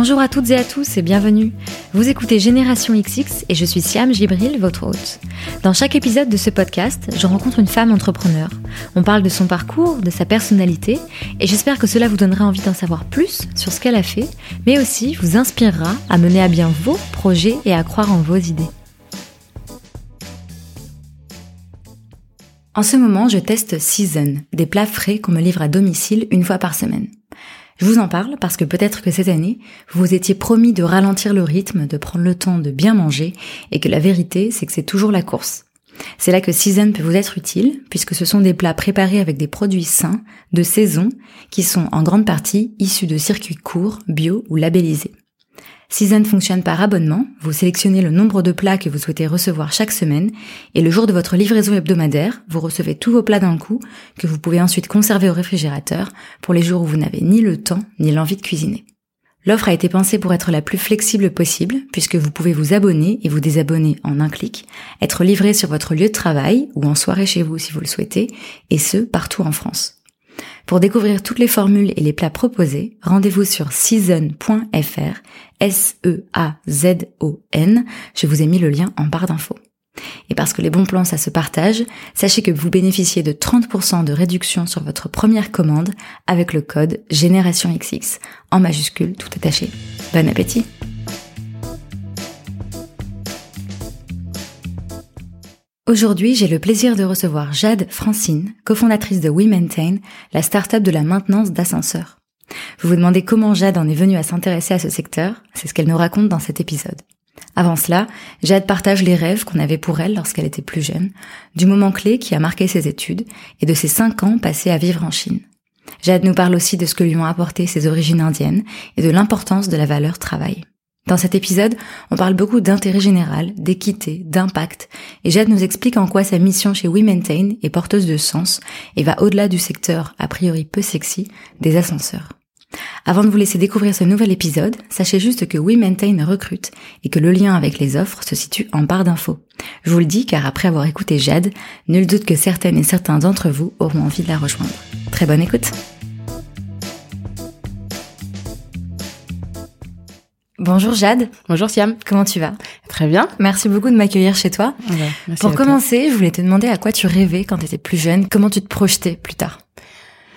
Bonjour à toutes et à tous et bienvenue. Vous écoutez Génération XX et je suis Siam Gibril, votre hôte. Dans chaque épisode de ce podcast, je rencontre une femme entrepreneur. On parle de son parcours, de sa personnalité et j'espère que cela vous donnera envie d'en savoir plus sur ce qu'elle a fait, mais aussi vous inspirera à mener à bien vos projets et à croire en vos idées. En ce moment, je teste Season, des plats frais qu'on me livre à domicile une fois par semaine. Je vous en parle parce que peut-être que cette année, vous vous étiez promis de ralentir le rythme, de prendre le temps de bien manger, et que la vérité, c'est que c'est toujours la course. C'est là que Season peut vous être utile, puisque ce sont des plats préparés avec des produits sains, de saison, qui sont en grande partie issus de circuits courts, bio ou labellisés. Season fonctionne par abonnement, vous sélectionnez le nombre de plats que vous souhaitez recevoir chaque semaine, et le jour de votre livraison hebdomadaire, vous recevez tous vos plats d'un coup, que vous pouvez ensuite conserver au réfrigérateur pour les jours où vous n'avez ni le temps ni l'envie de cuisiner. L'offre a été pensée pour être la plus flexible possible, puisque vous pouvez vous abonner et vous désabonner en un clic, être livré sur votre lieu de travail ou en soirée chez vous si vous le souhaitez, et ce, partout en France. Pour découvrir toutes les formules et les plats proposés, rendez-vous sur season.fr, S-E-A-Z-O-N. Je vous ai mis le lien en barre d'infos. Et parce que les bons plans, ça se partage, sachez que vous bénéficiez de 30% de réduction sur votre première commande avec le code GénérationXX, en majuscule tout attaché. Bon appétit Aujourd'hui, j'ai le plaisir de recevoir Jade Francine, cofondatrice de WeMaintain, la start-up de la maintenance d'ascenseurs. Vous vous demandez comment Jade en est venue à s'intéresser à ce secteur, c'est ce qu'elle nous raconte dans cet épisode. Avant cela, Jade partage les rêves qu'on avait pour elle lorsqu'elle était plus jeune, du moment clé qui a marqué ses études et de ses cinq ans passés à vivre en Chine. Jade nous parle aussi de ce que lui ont apporté ses origines indiennes et de l'importance de la valeur travail. Dans cet épisode, on parle beaucoup d'intérêt général, d'équité, d'impact, et Jade nous explique en quoi sa mission chez WeMaintain est porteuse de sens et va au-delà du secteur, a priori peu sexy, des ascenseurs. Avant de vous laisser découvrir ce nouvel épisode, sachez juste que WeMaintain recrute et que le lien avec les offres se situe en barre d'infos. Je vous le dis car après avoir écouté Jade, nul doute que certaines et certains d'entre vous auront envie de la rejoindre. Très bonne écoute Bonjour Jade. Bonjour Siam. Comment tu vas? Très bien. Merci beaucoup de m'accueillir chez toi. Pour commencer, je voulais te demander à quoi tu rêvais quand tu étais plus jeune, comment tu te projetais plus tard?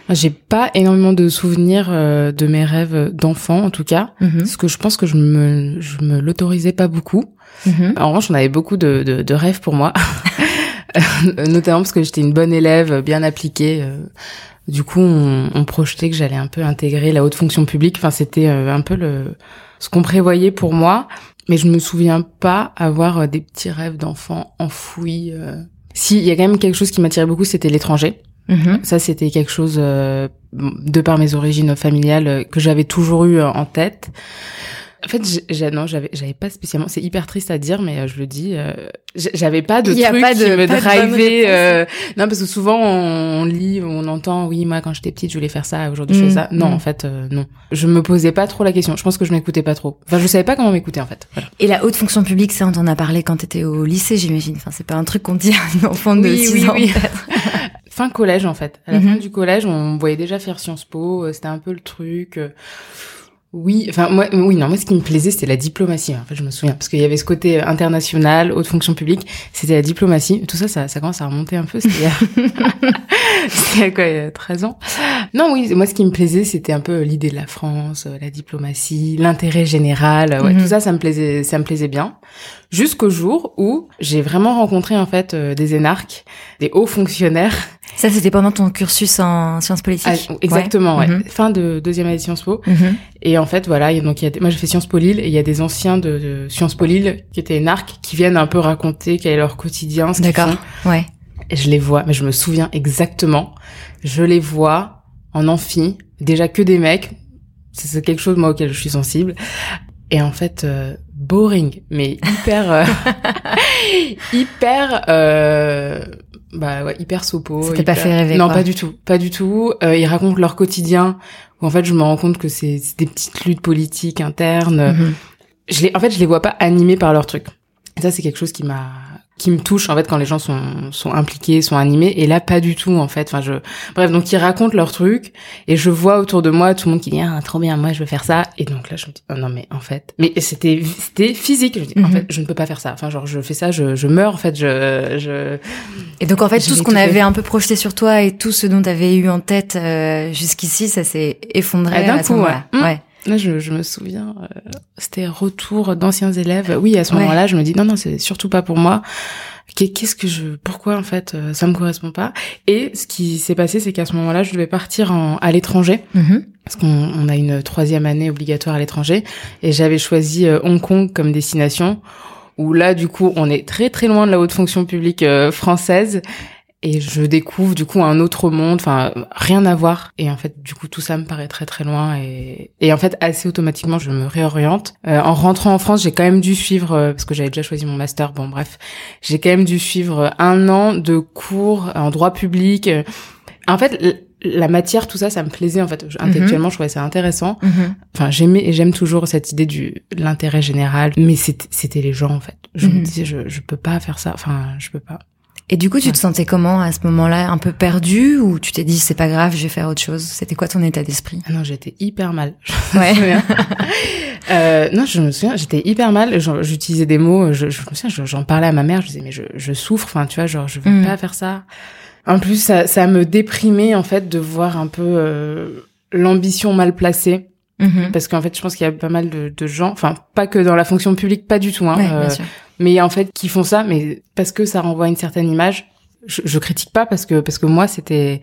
J'ai pas énormément de souvenirs euh, de mes rêves d'enfant en tout cas, mhm. parce que je pense que je me je me l'autorisais pas beaucoup. Mhm. En revanche, on avait beaucoup de, de, de rêves pour moi, notamment parce que j'étais une bonne élève, bien appliquée. Euh. Du coup, on, on projetait que j'allais un peu intégrer la haute fonction publique. Enfin, c'était euh, un peu le ce qu'on prévoyait pour moi, mais je me souviens pas avoir euh, des petits rêves d'enfant enfouis. Euh. Si, il y a quand même quelque chose qui m'attirait beaucoup, c'était l'étranger. Mm-hmm. Ça, c'était quelque chose, euh, de par mes origines familiales, que j'avais toujours eu en tête. En fait, j'ai, non, j'avais, j'avais pas spécialement. C'est hyper triste à dire, mais euh, je le dis. Euh, j'avais pas de truc qui me drivait. Euh, non, parce que souvent on, lit, on entend, oui, moi quand j'étais petite, je voulais faire ça. Aujourd'hui, je fais mm, ça. Non, mm. en fait, non. Je me posais pas trop la question. Je pense que je m'écoutais pas trop. Enfin, je savais pas comment m'écouter en fait. Et la haute fonction publique, ça, on t'en a parlé quand t'étais au lycée, j'imagine. Enfin, c'est pas un truc qu'on dit à un enfant de oui, 6 oui, ans. Oui. fin collège en fait. À la fin mm-hmm. du collège, on voyait déjà faire Sciences Po. C'était un peu le truc. Oui, enfin moi, oui, non, moi ce qui me plaisait c'était la diplomatie. En fait, je me souviens parce qu'il y avait ce côté international, haute fonction publique, c'était la diplomatie. Tout ça, ça, ça commence à remonter un peu. C'était il y a quoi, il y a 13 ans. Non, oui, moi ce qui me plaisait c'était un peu l'idée de la France, la diplomatie, l'intérêt général. Ouais, mhm. tout ça, ça me plaisait, ça me plaisait bien. Jusqu'au jour où j'ai vraiment rencontré en fait euh, des énarques, des hauts fonctionnaires ça, c'était pendant ton cursus en sciences politiques. Ah, exactement, ouais. Mhm. Fin de deuxième année de Sciences Po. Mhm. Et en fait, voilà, donc il y a, moi j'ai fait Sciences Po Lille et il y a des anciens de, Sciences Po Lille qui étaient narcs qui viennent un peu raconter quel est leur quotidien, ce font. Ouais. Et je les vois, mais je me souviens exactement. Je les vois en amphi, déjà que des mecs. C'est quelque chose moi auquel je suis sensible. Et en fait, euh, boring, mais hyper, euh, hyper. Euh, bah ouais, hyper sopo. C'était pas fait rêver. Non, pas du tout, pas du tout. Euh, ils racontent leur quotidien. Où en fait, je me rends compte que c'est des petites luttes politiques internes. Mhm. Je les, en fait, je les vois pas animés par leur truc. Et ça, c'est quelque chose qui m'a qui me touche en fait quand les gens sont sont impliqués, sont animés et là pas du tout en fait. Enfin je bref donc ils racontent leur truc et je vois autour de moi tout le monde qui dit ah trop bien moi je veux faire ça et donc là je me dis oh, non mais en fait mais c'était c'était physique je me dis en mhm. fait je ne peux pas faire ça. Enfin genre je fais ça je je meurs en fait je je Et donc en fait tout ce qu'on avait un peu projeté sur toi et tout ce dont tu avais eu en tête euh, jusqu'ici ça s'est effondré ah, d'un coup ouais. Mmh. ouais. Là, je, je, me souviens, euh, c'était retour d'anciens élèves. Oui, à ce moment-là, je me dis non, non, c'est surtout pas pour moi. Qu'est-ce que je, pourquoi en fait, euh, ça me correspond pas? Et ce qui s'est passé, c'est qu'à ce moment-là, je devais partir en, à l'étranger. Mm-hmm. Parce qu'on on a une troisième année obligatoire à l'étranger. Et j'avais choisi euh, Hong Kong comme destination. Où là, du coup, on est très très loin de la haute fonction publique française et je découvre du coup un autre monde, enfin rien à voir. Et en fait, du coup, tout ça me paraît très très loin. Et, et en fait, assez automatiquement, je me réoriente. Euh, en rentrant en France, j'ai quand même dû suivre, euh, parce que j'avais déjà choisi mon master. Bon, bref, j'ai quand même dû suivre un an de cours en droit public. En fait, la matière, tout ça, ça me plaisait en fait. Intellectuellement, je trouvais ça intéressant. Mhm. Enfin, j'aimais et j'aime toujours cette idée du de l'intérêt général. Mais c'était les gens en fait. Je me mhm. disais, je je peux pas faire ça. Enfin, je peux pas. Et du coup, tu te sentais comment à ce moment-là Un peu perdu ou tu t'es dit c'est pas grave, je vais faire autre chose? C'était quoi ton état d'esprit? Ah Non, j'étais hyper mal. Ouais. euh, non, je me souviens, j'étais hyper mal. J'utilisais des mots. Je, je me souviens, j'en parlais à ma mère. Je disais mais je, je souffre. Enfin, tu vois, genre je veux mm. pas faire ça. En plus, ça, ça me déprimait en fait de voir un peu euh, l'ambition mal placée. Mm-hmm. Parce qu'en fait, je pense qu'il y a pas mal de, de, gens, enfin pas que dans la fonction publique, pas du tout, hein, ouais, euh, mais en fait qui font ça, mais parce que ça renvoie une certaine image. Je, je critique pas parce que parce que moi c'était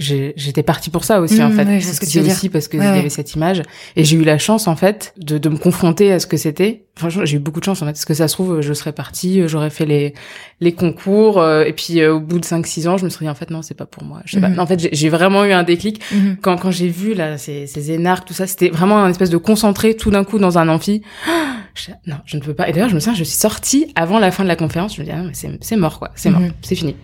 j'étais partie pour ça aussi en mmh, fait. c'est ce aussi parce que il y avait cette image. Et j'ai eu la chance en fait de, de me confronter à ce que c'était. Franchement j'ai eu beaucoup de chance en fait parce que ça se trouve je serais partie j'aurais fait les les concours euh, et puis euh, au bout de 5 6 ans je me serais dit en fait non c'est pas pour moi. Je sais pas. Mmh. en fait j'ai vraiment eu un déclic. Mmh. quand quand j'ai vu là ces ces énarques tout ça c'était vraiment un espèce de concentré tout d'un coup dans un amphi non je ne peux pas et d'ailleurs je me souviens je suis sortie avant la fin de la conférence je me dis ah, c'est c'est mort quoi c'est mort c'est fini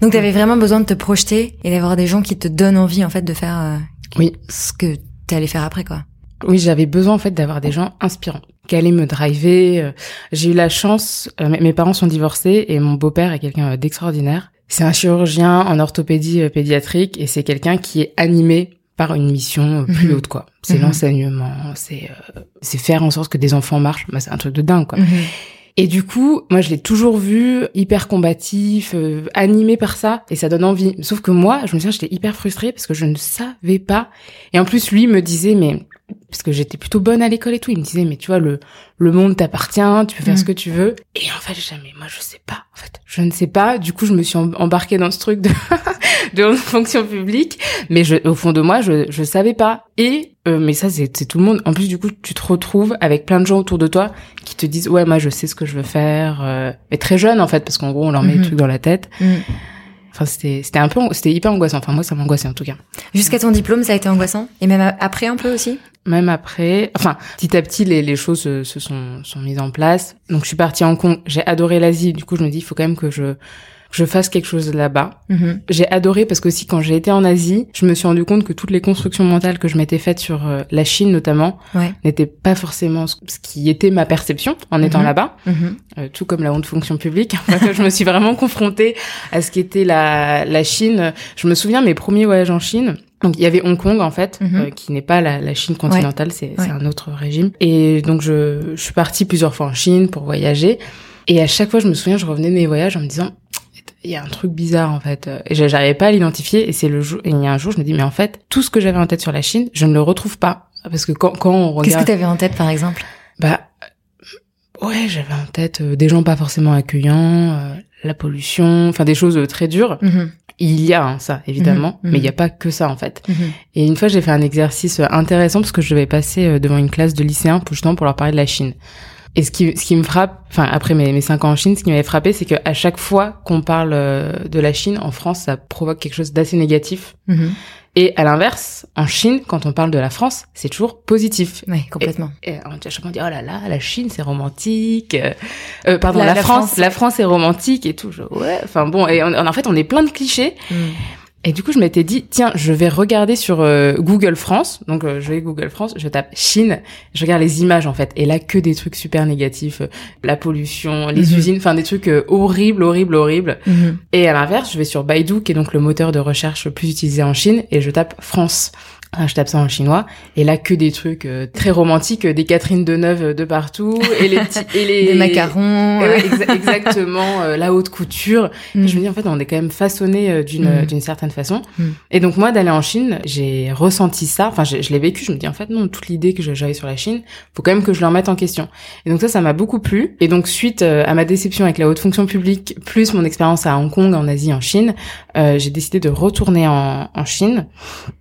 donc tu avais vraiment besoin de te projeter et d'avoir des gens qui te donnent envie en fait de faire euh, oui ce que tu allais faire après quoi. Oui, j'avais besoin en fait d'avoir des gens inspirants qui allaient me driver. Euh. J'ai eu la chance, euh, mes parents sont divorcés et mon beau-père est quelqu'un d'extraordinaire. C'est un chirurgien en orthopédie pédiatrique et c'est quelqu'un qui est animé par une mission plus mhm. haute quoi. C'est mhm. l'enseignement, c'est c'est faire en sorte que des enfants marchent. Bah, c'est un truc de dingue quoi. Mhm. Et du coup, moi, je l'ai toujours vu hyper combatif, euh, animé par ça, et ça donne envie. Sauf que moi, je me souviens, j'étais hyper frustrée parce que je ne savais pas. Et en plus, lui me disait, mais parce que j'étais plutôt bonne à l'école et tout, il me disait, mais tu vois, le le monde t'appartient, tu peux faire ce mm. que tu veux. Et en fait, jamais, moi, je sais pas. En fait, je ne sais pas. Du coup, je me suis embarquée dans ce truc de de fonction publique, mais je, au fond de moi, je je savais pas. Et euh, mais ça, c'est tout le monde. En plus, du coup, tu te retrouves avec plein de gens autour de toi qui te disent, ouais, moi, je sais ce que je veux faire. Euh, mais très jeune, en fait, parce qu'en gros, on leur met des mhm. trucs dans la tête. Mhm. Enfin, c'était, c'était un peu, c'était hyper angoissant. Enfin, moi, ça m'angoissait en tout cas. Jusqu'à ton diplôme, ça a été angoissant? Et même après un peu aussi? Même après. Enfin, petit à petit, les, les choses se, se sont, sont mises en place. Donc, je suis partie en Hong J'ai adoré l'Asie. Du coup, je me dis, il faut quand même que je je fasse quelque chose là-bas. Mhm. J'ai adoré parce que aussi quand j'ai été en Asie, je me suis rendu compte que toutes les constructions mentales que je m'étais faites sur euh, la Chine notamment n'étaient pas forcément ce qui était ma perception en étant mhm. là-bas. Mhm. Euh, tout comme la honte fonction publique. je me suis vraiment confrontée à ce qu'était la, la Chine. Je me souviens mes premiers voyages en Chine. Donc il y avait Hong Kong en fait, euh, qui n'est pas la, la, Chine continentale, c'est un autre régime. Et donc je, je suis partie plusieurs fois en Chine pour voyager. Et à chaque fois, je me souviens, je revenais de mes voyages en me disant, il y a un truc bizarre en fait. Et j'arrivais pas à l'identifier. Et c'est le jour et il y a un jour je me dis mais en fait tout ce que j'avais en tête sur la Chine je ne le retrouve pas. Parce que quand quand on regarde qu'est-ce que t'avais en tête par exemple? Bah ouais j'avais en tête euh, des gens pas forcément accueillants euh, la pollution enfin des choses très dures. Mm-hmm. Il y a hein, ça, évidemment, mm-hmm. mais il n'y a pas que ça, en fait. Mm-hmm. Et une fois, j'ai fait un exercice intéressant parce que je devais passer devant une classe de lycéens, justement, pour leur parler de la Chine. Et ce qui, ce qui me frappe, enfin après mes, mes cinq ans en Chine, ce qui m'avait frappé, c'est qu'à chaque fois qu'on parle euh, de la Chine en France, ça provoque quelque chose d'assez négatif. Et à l'inverse, en Chine, quand on parle de la France, c'est toujours positif. Oui, complètement. Et, on dit oh là là, la Chine, c'est romantique. Euh, euh pardon, la, France, la France est romantique et tout. ouais, enfin bon, et en fait, on est plein de clichés. Mm. Et du coup, je m'étais dit, tiens, je vais regarder sur euh, Google France. Donc, euh, je vais Google France, je tape Chine, je regarde les images en fait. Et là, que des trucs super négatifs, euh, la pollution, les mhm. usines, enfin des trucs horribles, horribles, horribles. Mhm. Et à l'inverse, je vais sur Baidu, qui est donc le moteur de recherche le plus utilisé en Chine, et je tape France je tape ça en chinois et là que des trucs euh, très romantiques, des Catherine Deneuve de partout et les petits et les des macarons, exactement euh, la haute couture. Mm. je me dis en fait on est quand même façonné euh, d'une mm. d'une certaine façon. Mm. Et donc moi d'aller en Chine, j'ai ressenti ça. Enfin je, je l'ai vécu. Je me dis en fait non toute l'idée que j'avais sur la Chine, faut quand même que je le remette en question. Et donc ça ça m'a beaucoup plu. Et donc suite à ma déception avec la haute fonction publique plus mon expérience à Hong Kong, en Asie, en Chine, j'ai décidé de retourner en, en Chine.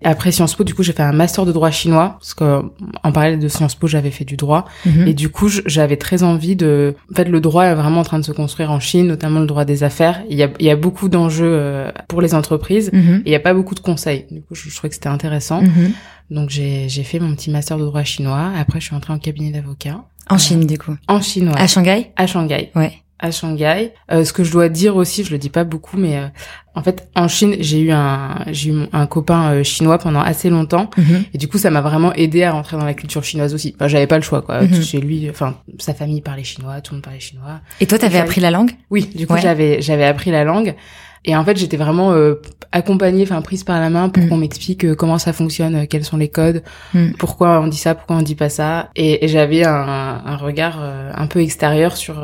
Après Sciences Po du coup j'ai fait un master de droit chinois parce que en parallèle de Sciences Po, j'avais fait du droit mhm. et du coup, j'avais très envie de. En fait, le droit est vraiment en train de se construire en Chine, notamment le droit des affaires. Il y a, il y a beaucoup d'enjeux euh, pour les entreprises mhm. et il y a pas beaucoup de conseils. Du coup, je, trouvais que c'était intéressant. Mhm. Donc j'ai j'ai fait mon petit master de droit chinois. Après, je suis entrée en cabinet d'avocat. En Chine, du coup. En Chine, ouais. À Shanghai? À Shanghai. Ouais à Shanghai. Euh, ce que je dois dire aussi, je le dis pas beaucoup, mais euh, en fait, en Chine, j'ai eu un j'ai eu un copain euh, chinois pendant assez longtemps, mhm. et du coup, ça m'a vraiment aidé à rentrer dans la culture chinoise aussi. Enfin, j'avais pas le choix, quoi. Mhm. Chez lui, enfin, sa famille parlait chinois, tout le monde parlait chinois. Et toi, t'avais appris la langue? Oui, du coup, j'avais j'avais appris la langue. Et en fait, j'étais vraiment accompagnée, enfin prise par la main pour mhm. qu'on m'explique comment ça fonctionne, quels sont les codes, pourquoi on dit ça, pourquoi on dit pas ça. Et, et j'avais un, un, regard un peu extérieur sur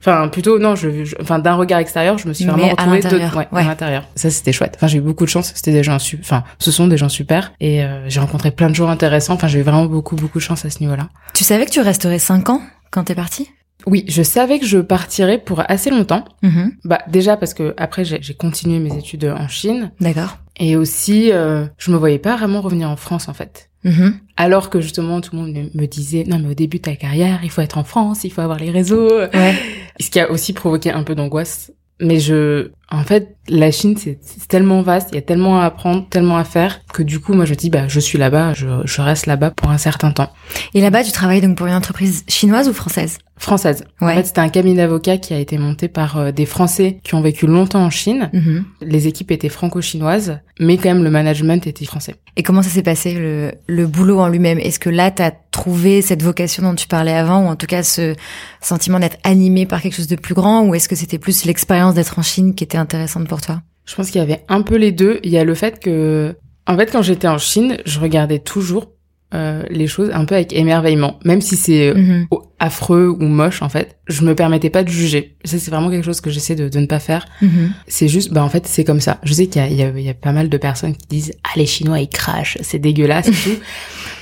Enfin, plutôt, non, je, enfin, d'un regard extérieur, je me suis vraiment retrouvée de, ouais, à l'intérieur. Ça, c'était chouette. Enfin, j'ai eu beaucoup de chance. C'était des gens, enfin, ce sont des gens super. Et euh, j'ai rencontré plein de gens intéressants. Enfin, j'ai eu vraiment beaucoup, beaucoup de chance à ce niveau-là. Tu savais que tu resterais cinq ans quand t'es partie? Oui, je savais que je partirais pour assez longtemps. Mm-hmm. Bah déjà parce que après j'ai continué mes études en Chine. D'accord. Et aussi, euh, je me voyais pas vraiment revenir en France en fait. Mm-hmm. Alors que justement, tout le monde me disait, non mais au début de ta carrière, il faut être en France, il faut avoir les réseaux. Ouais. Ce qui a aussi provoqué un peu d'angoisse. Mais je, en fait, la Chine, c'est tellement vaste, il y a tellement à apprendre, tellement à faire, que du coup, moi, je dis, bah, je suis là-bas, je, je reste là-bas pour un certain temps. Et là-bas, tu travailles donc pour une entreprise chinoise ou française? Française. Ouais. En fait, c'était un cabinet d'avocats qui a été monté par euh, des Français qui ont vécu longtemps en Chine. Mm-hmm. Les équipes étaient franco-chinoises, mais quand même, le management était français. Et comment ça s'est passé, le, le boulot en lui-même? Est-ce que là, tu as trouvé cette vocation dont tu parlais avant, ou en tout cas ce sentiment d'être animé par quelque chose de plus grand, ou est-ce que c'était plus l'expérience d'être en Chine qui était intéressante pour toi? Je pense qu'il y avait un peu les deux. Il y a le fait que, en fait, quand j'étais en Chine, je regardais toujours euh, les choses un peu avec émerveillement, même si c'est euh, mhm. affreux ou moche en fait. Je me permettais pas de juger. Ça c'est vraiment quelque chose que j'essaie de, de, ne pas faire. Mhm. C'est juste, bah en fait c'est comme ça. Je sais qu'il y, y, y a, pas mal de personnes qui disent ah les Chinois ils crachent, c'est dégueulasse et tout.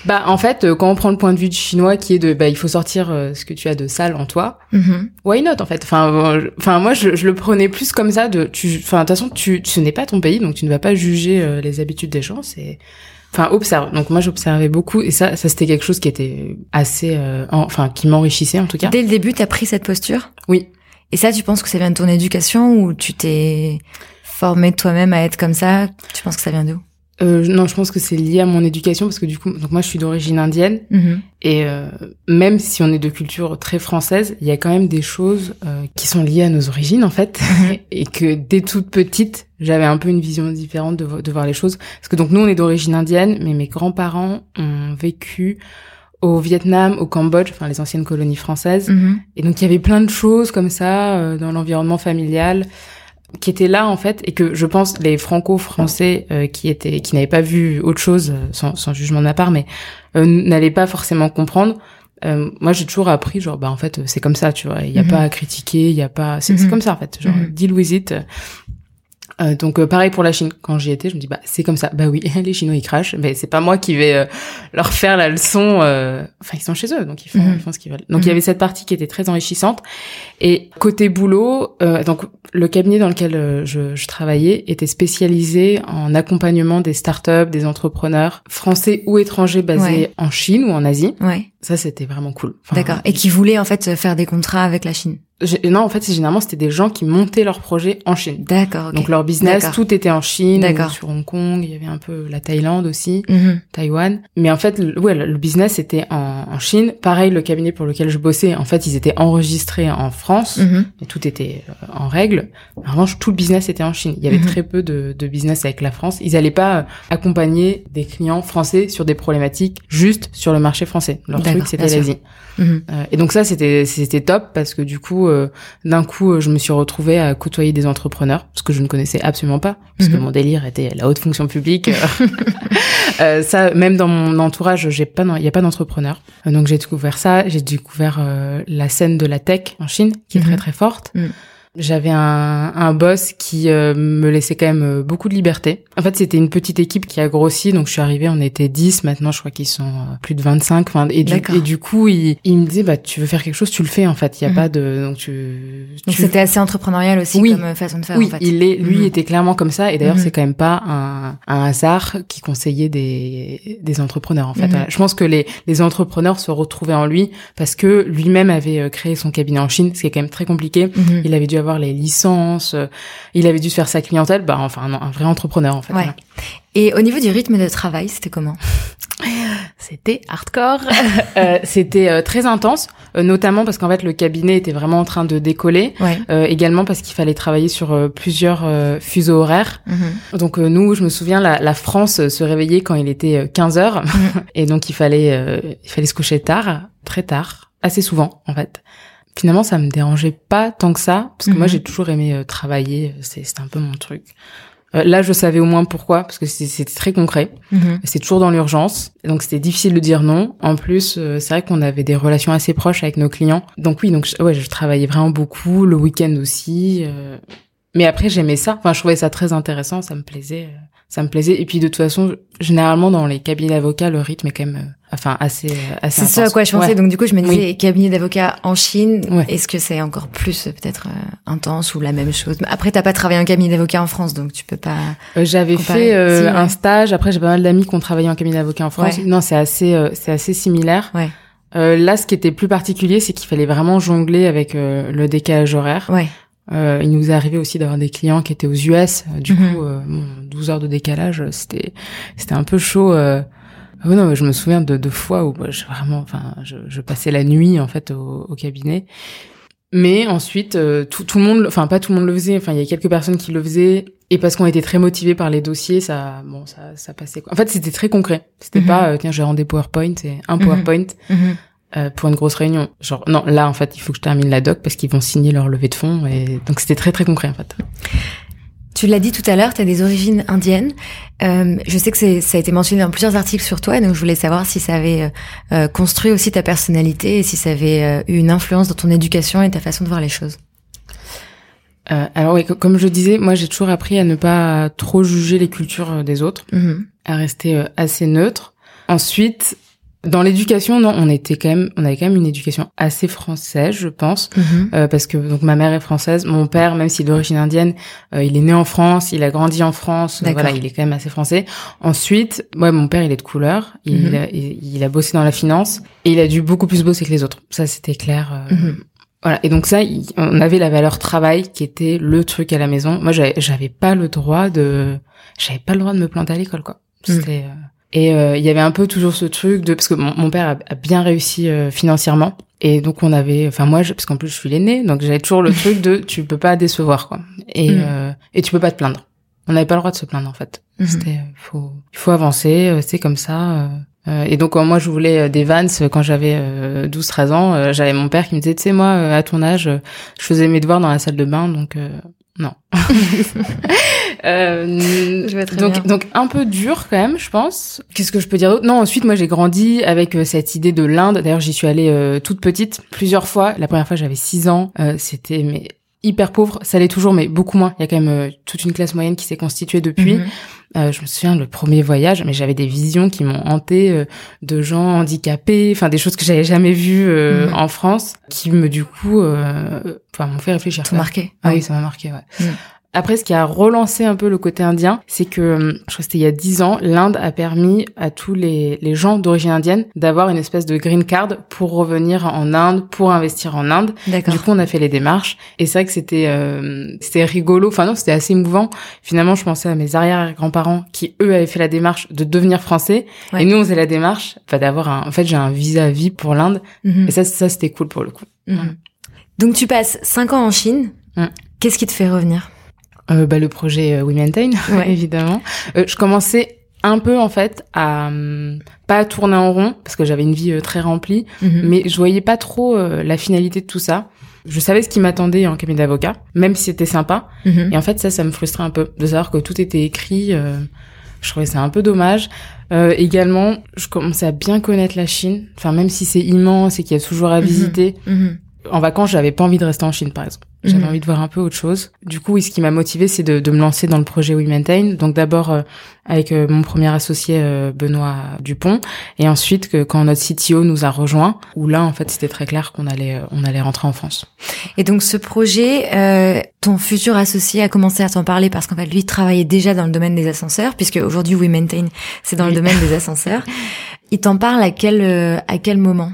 Bah en fait euh, quand on prend le point de vue du Chinois qui est de bah il faut sortir ce que tu as de sale en toi. Mhm. Why not en fait? Enfin enfin moi je, je, le prenais plus comme ça de tu enfin de toute façon tu ce n'est pas ton pays donc tu ne vas pas juger les habitudes des gens c'est enfin observe. Donc moi j'observais beaucoup et ça ça c'était quelque chose qui était assez euh, enfin qui m'enrichissait en tout cas. Dès le début t'as pris cette posture? Oui. Et ça tu penses que ça vient de ton éducation ou tu t'es formé toi-même à être comme ça? Tu penses que ça vient d'où? Euh, non, je pense que c'est lié à mon éducation parce que du coup, donc moi je suis d'origine indienne. Mm-hmm. et euh, même si on est de culture très française, il y a quand même des choses euh, qui sont liées à nos origines en fait. Mm-hmm. et que dès toute petite, j'avais un peu une vision différente de, de, voir les choses parce que donc nous on est d'origine indienne, mais mes grands-parents ont vécu au Vietnam, au Cambodge, enfin les anciennes colonies françaises mm-hmm. et donc il y avait plein de choses comme ça euh, dans l'environnement familial qui était là en fait et que je pense les franco-français euh, qui étaient qui n'avaient pas vu autre chose euh, sans, sans jugement de ma part mais euh, n'allaient pas forcément comprendre moi j'ai toujours appris genre bah en fait c'est comme ça tu vois il y a mhm. pas à critiquer il y a pas c'est mhm. comme ça en fait genre deal with it euh, donc euh, pareil pour la Chine. Quand j'y étais, je me dis bah c'est comme ça. Bah oui, les Chinois ils crachent, mais c'est pas moi qui vais euh, leur faire la leçon. Enfin ils sont chez eux, donc ils font, mhm. ce qu'ils veulent. Donc il y mhm. avait cette partie qui était très enrichissante. Et côté boulot, donc le cabinet dans lequel je, je, travaillais était spécialisé en accompagnement des startups, des entrepreneurs français ou étrangers basés en Chine ou en Asie. Ouais Ça, c'était vraiment cool. D'accord. Et qui voulaient en fait faire des contrats avec la Chine. Non, en fait, généralement c'était des gens qui montaient leurs projets en Chine. D'accord. Donc leur business, tout était en Chine, D'accord. sur Hong Kong. Il y avait un peu la Thaïlande aussi, mm Taïwan. Mais en fait, le, ouais, le business était en, en, Chine. Pareil, le cabinet pour lequel je bossais, en fait, ils étaient enregistrés en France, mm mais tout était euh, en règle. En revanche, tout le business était en Chine. Il y avait mhm. très peu de, de, business avec la France. Ils n'allaient pas euh, accompagner des clients français sur des problématiques juste sur le marché français. Leur truc, c'était l'Asie. Mhm. Euh, et donc ça, c'était c'était top parce que du coup, euh, d'un coup, je me suis retrouvée à côtoyer des entrepreneurs, ce que je ne connaissais absolument pas, parce que mhm. mon délire était la haute fonction publique. euh, ça, même dans mon entourage, j'ai pas, il y a pas d'entrepreneurs. donc j'ai découvert ça. J'ai découvert la scène de la tech en Chine, qui est très mhm. très forte. J'avais un, un boss qui euh, me laissait quand même euh, beaucoup de liberté. En fait, c'était une petite équipe qui a grossi, donc je suis arrivée, on était 10, maintenant je crois qu'ils sont euh, plus de 25. Enfin, et, du, et du coup, il, il, me disait, bah, tu veux faire quelque chose, tu le fais en fait. Il y a mhm. pas de... Donc, tu, donc c'était assez entrepreneurial aussi comme façon de faire oui, en fait. il est, lui mhm. était clairement comme ça. Et d'ailleurs, mhm. c'est quand même pas un, un, hasard qui conseillait des, des entrepreneurs en fait. Je pense que les, les entrepreneurs se retrouvaient en lui parce que lui-même avait créé son cabinet en Chine, ce qui est quand même très compliqué. Il avait dû avoir les licences, euh, il avait dû se faire sa clientèle, bah enfin un, vrai entrepreneur en fait. Et au niveau du rythme de travail, c'était comment? C'était hardcore, euh, c'était euh, très intense, notamment parce qu'en fait le cabinet était vraiment en train de décoller, également parce qu'il fallait travailler sur plusieurs fuseaux horaires. Mhm. Donc nous, je me souviens, la, France se réveillait quand il était 15 heures, mhm. et donc il fallait il fallait se coucher tard, très tard, assez souvent en fait finalement ça me dérangeait pas tant que ça parce que moi mhm. j'ai toujours aimé euh, travailler euh, c'était un peu mon truc. Euh, là je savais au moins pourquoi parce que c'était très concret. Mhm. c'est toujours dans l'urgence. Donc c'était difficile de dire non. En plus c'est vrai qu'on avait des relations assez proches avec nos clients. Donc oui donc ouais je travaillais vraiment beaucoup le week-end aussi mais après j'aimais ça. Enfin je trouvais ça très intéressant ça me plaisait ça me plaisait. Et puis de toute façon généralement dans les cabinets d'avocats le rythme est quand même enfin assez assez c'est ça à quoi je pensais. Donc du coup je me disais cabinet d'avocats en Chine est-ce que c'est encore plus peut-être euh, intense ou la même chose? Après t'as pas travaillé en cabinet d'avocats en France donc tu peux pas euh, j'avais fait euh, un stage. Après j'ai pas mal d'amis qui ont travaillé en cabinet d'avocats en France. Non c'est assez c'est assez similaire. Ouais. là ce qui était plus particulier c'est qu'il fallait vraiment jongler avec le décalage horaire. Ouais. Euh, il nous est arrivé aussi d'avoir des clients qui étaient aux US. Du mhm. coup, euh, 12 heures de décalage, c'était c'était un peu chaud. Euh, Oh non, je me souviens de deux fois où je vraiment, enfin, je, je, passais la nuit en fait au, au cabinet. Mais ensuite, euh, tout, tout, le monde, enfin pas tout le monde le faisait. Enfin, il y a quelques personnes qui le faisaient, et parce qu'on était très motivés par les dossiers, ça, bon, ça, ça passait. Quoi. En fait, c'était très concret. C'était mhm. pas, euh, tiens, j'ai rendu PowerPoint, c'est un mhm. PowerPoint. Mhm. Euh, pour une grosse réunion. Genre non, là en fait, il faut que je termine la doc parce qu'ils vont signer leur levée de fonds et donc c'était très très concret en fait. Tu l'as dit tout à l'heure, tu as des origines indiennes. Euh, je sais que ça a été mentionné dans plusieurs articles sur toi, donc je voulais savoir si ça avait euh, euh, construit aussi ta personnalité et si ça avait eu une influence dans ton éducation et ta façon de voir les choses. alors oui, comme je disais, moi j'ai toujours appris à ne pas trop juger les cultures des autres, mm-hmm. à rester assez neutre. Ensuite, dans l'éducation, non, on était quand même, on avait quand même une éducation assez française, je pense, mhm. euh, parce que donc ma mère est française, mon père, même s'il est d'origine indienne, euh, il est né en France, il a grandi en France, voilà, il est quand même assez français. Ensuite, ouais, mon père, il est de couleur, il, mhm. a, il, a bossé dans la finance et il a dû beaucoup plus bosser que les autres. Ça, c'était clair. Euh, mhm. Voilà. Et donc ça, on avait la valeur travail qui était le truc à la maison. Moi, j'avais pas le droit de, j'avais pas le droit de me planter à l'école, quoi. C'était et euh, il y avait un peu toujours ce truc de parce que mon, père a, bien réussi euh, financièrement et donc on avait enfin moi parce qu'en plus je suis l'aîné donc j'avais toujours le truc de tu peux pas décevoir quoi et mm. euh, et tu peux pas te plaindre. On n'avait pas le droit de se plaindre en fait. Mm-hmm. C'était faut il faut avancer, c'est comme ça. et donc moi je voulais des Vans quand j'avais 12-13 ans, j'avais mon père qui me disait tu sais moi à ton âge, je faisais mes devoirs dans la salle de bain donc non. euh, donc, donc un peu dur quand même, je pense. Qu'est-ce que je peux dire d'autre? Non, ensuite moi j'ai grandi avec euh, cette idée de l'Inde. D'ailleurs j'y suis allée euh, toute petite plusieurs fois. La première fois j'avais 6 ans. Euh, c'était mais hyper pauvre. Ça l'est toujours, mais beaucoup moins. Il y a quand même toute une classe moyenne qui s'est constituée depuis. Mhm. Euh, je me souviens le premier voyage, mais j'avais des visions qui m'ont hanté euh, de gens handicapés, enfin des choses que j'avais jamais vues euh, mhm. en France, qui me du coup, enfin m'ont fait réfléchir. Ça marqué. Ah oui, ça m'a marqué. Ouais. Mhm. Après, ce qui a relancé un peu le côté indien, c'est que, euh, je crois que c'était il y a dix ans, l'Inde a permis à tous les, les gens d'origine indienne d'avoir une espèce de green card pour revenir en Inde, pour investir en Inde. Du coup, on a fait les démarches. Et c'est vrai que c'était euh, c'était rigolo. Enfin non, c'était assez émouvant. Finalement, je pensais à mes arrière-grands-parents qui, eux, avaient fait la démarche de devenir français. Et nous, on faisait la démarche enfin, d'avoir un... En fait, j'ai un visa à vie pour l'Inde. Mhm. Et ça, ça c'était cool pour le coup. Mhm. Donc, tu passes cinq ans en Chine. Qu'est-ce qui te fait revenir? Euh, bah, le projet euh, We Maintain, évidemment. Euh, je commençais un peu en fait à hum, pas tourner en rond parce que j'avais une vie euh, très remplie, mhm. mais je voyais pas trop la finalité de tout ça. Je savais ce qui m'attendait en cabinet d'avocat, même si c'était sympa. Mhm. Et en fait, ça, ça me frustrait un peu de savoir que tout était écrit. je trouvais ça un peu dommage. également, je commençais à bien connaître la Chine. Enfin, même si c'est immense et qu'il y a toujours à mhm. visiter. En vacances, j'avais pas envie de rester en Chine, par exemple. J'avais mhm. envie de voir un peu autre chose. Du coup, oui, ce qui m'a motivé, c'est de, de, me lancer dans le projet We Maintain. Donc d'abord euh, avec euh, mon premier associé euh, Benoît Dupont, et ensuite que quand notre CTO nous a rejoint, où là, en fait, c'était très clair qu'on allait on allait rentrer en France. Et donc ce projet, ton futur associé a commencé à t'en parler parce qu'en fait, lui travaillait déjà dans le domaine des ascenseurs, puisque aujourd'hui We Maintain, c'est dans le domaine des ascenseurs. Il t'en parle à quel à quel moment?